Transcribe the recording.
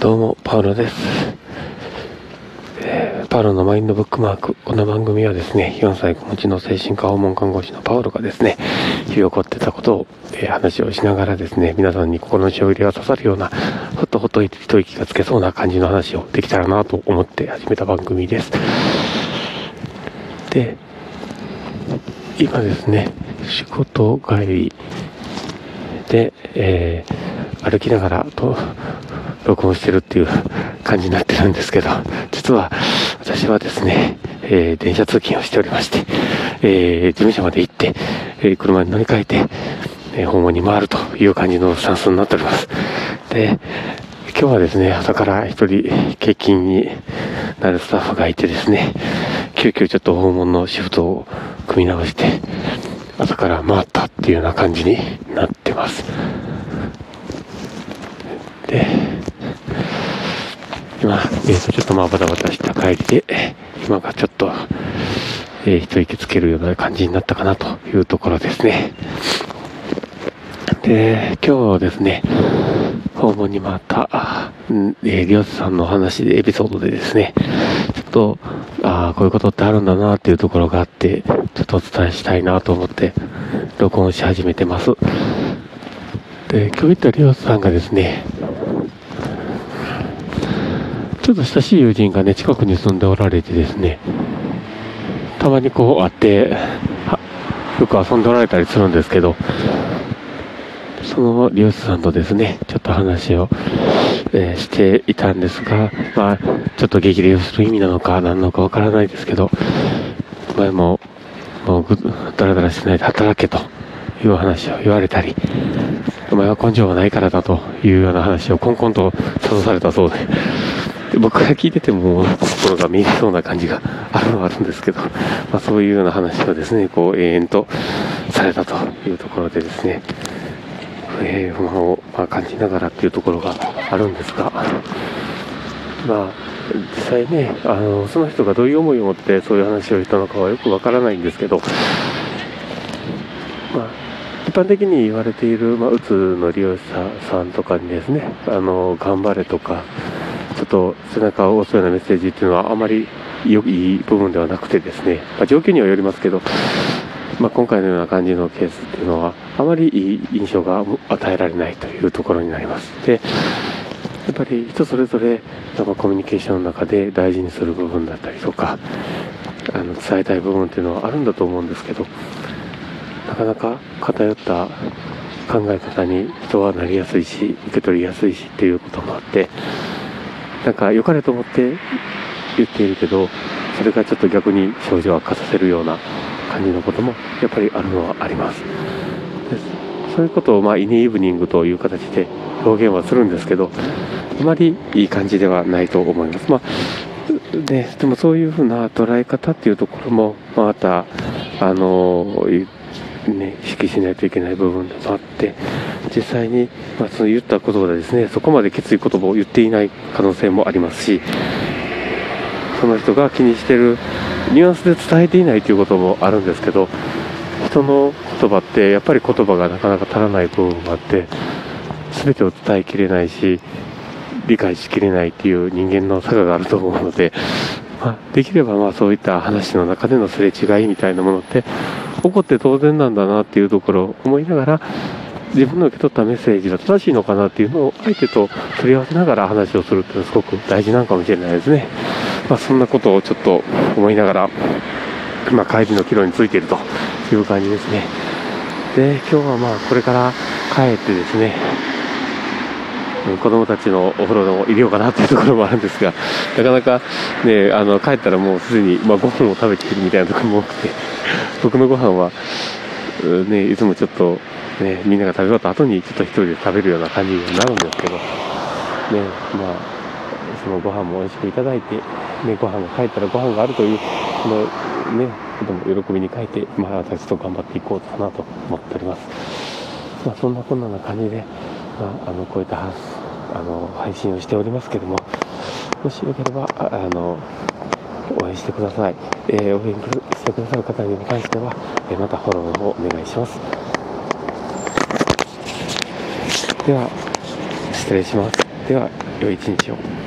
どうも、パウロです。えーパウロのマインドブックマーク。この番組はですね、4歳子持ちの精神科訪問看護師のパウロがですね、日々起こってたことを、えー話をしながらですね、皆さんに心のしびれが刺さるような、ほっとほっと一息がつけそうな感じの話をできたらなと思って始めた番組です。で、今ですね、仕事帰りで、えー歩きながらと録音してるっていう感じになってるんですけど、実は私はですね、えー電車通勤をしておりまして、えー事務所まで行って、えー車に乗り換えて、え訪問に回るという感じのスタンスになっております。で、今日はですね、朝から一人欠勤になるスタッフがいてですね、急遽ちょっと訪問のシフトを組み直して、朝から回ったっていうような感じになってます。で、今、えーと、ちょっとまあバタバタした帰りで、今がちょっと、えー一息つけるような感じになったかなというところですね。で、今日ですね、訪問にまた、んえー、リオスさんのお話で、エピソードでですね、ちょっと、ああ、こういうことってあるんだなっていうところがあって、ちょっとお伝えしたいなと思って、録音し始めてます。で、今日行ったリオスさんがですね、ちょっと親しい友人がね、近くに住んでおられてですね、たまにこう会って、よく遊んでおられたりするんですけど、そのリオスさんとですね、ちょっと話を、えーしていたんですが、まあ、ちょっと激励をする意味なのか何なのかわからないですけど、前も、もうぐ、だらだらしないで働けという話を言われたり、お前は根性がないからだというような話をコンコンと諭されたそう、で。僕が聞いてても心が見えそうな感じがあるのはあるんですけど、まあ、そういうような話をですね、こう永遠とされたというところでですね、えー不満を、まあ、感じながらっていうところがあるんですが、まあ、実際ね、あの、その人がどういう思いを持ってそういう話をしたのかはよくわからないんですけど、まあ、一般的に言われている、まあ、うつの利用者さんとかにですね、あの、頑張れとか、ちょっと背中を押すようなメッセージっていうのはあまり良い部分ではなくてですね、まあ、状況にはよりますけど、まあ、今回のような感じのケースっていうのは、あまりいい印象が与えられないというところになります。で、やっぱり人それぞれ、なんかコミュニケーションの中で大事にする部分だったりとか、あの伝えたい部分っていうのはあるんだと思うんですけど、なかなか偏った考え方に人はなりやすいし、受け取りやすいしっていうこともあって、なんか良かれと思って言っているけど、それがちょっと逆に症状を悪化させるような感じのこともやっぱりあるのはあります。でそういうことを、まあ、イニーブニングという形で表現はするんですけど、あまりいい感じではないと思います。まあ、ででもそういうふうな捉え方っていうところも、また、あの、いね、意識しないといけない部分でもあって、実際に、まあ、その言ったことでですね、そこまできつい言葉を言っていない可能性もありますし、その人が気にしてるニュアンスで伝えていないということもあるんですけど、人の言葉ってやっぱり言葉がなかなか足らない部分もあって、全てを伝えきれないし、理解しきれないっていう人間の差があると思うので、まあ、できればまあそういった話の中でのすれ違いみたいなものって怒って当然なんだなっていうところを思いながら自分の受け取ったメッセージが正しいのかなっていうのを相手と取り合わせながら話をするっていうのはすごく大事なのかもしれないですね。まあ、そんなことをちょっと思いながら、まあ、帰りの帰路についているという感じですね。で、今日はまあこれから帰ってですね、子供たちのお風呂でも入れようかなというところもあるんですが、なかなかね、あの帰ったらもうすでに、まあ、ご飯を食べているみたいなところも多くて、僕のご飯は、ね、いつもちょっと、ね、みんなが食べ終わった後にちょっと一人で食べるような感じになるんですけど、ね、まあ、そのご飯も美味しくいただいて、ね、ご飯が帰ったらご飯があるという、このね、ことも喜びに変えて、まあ、私と頑張っていこうかなと思っております。まあ、そんなこんなな感じで、まあ、あのこういったあの配信をしておりますけども、もしよければ、あの応援してください、えー応援してくださる方に関しては、えーまたフォローをお願いします。では、失礼します。では、良い一日を。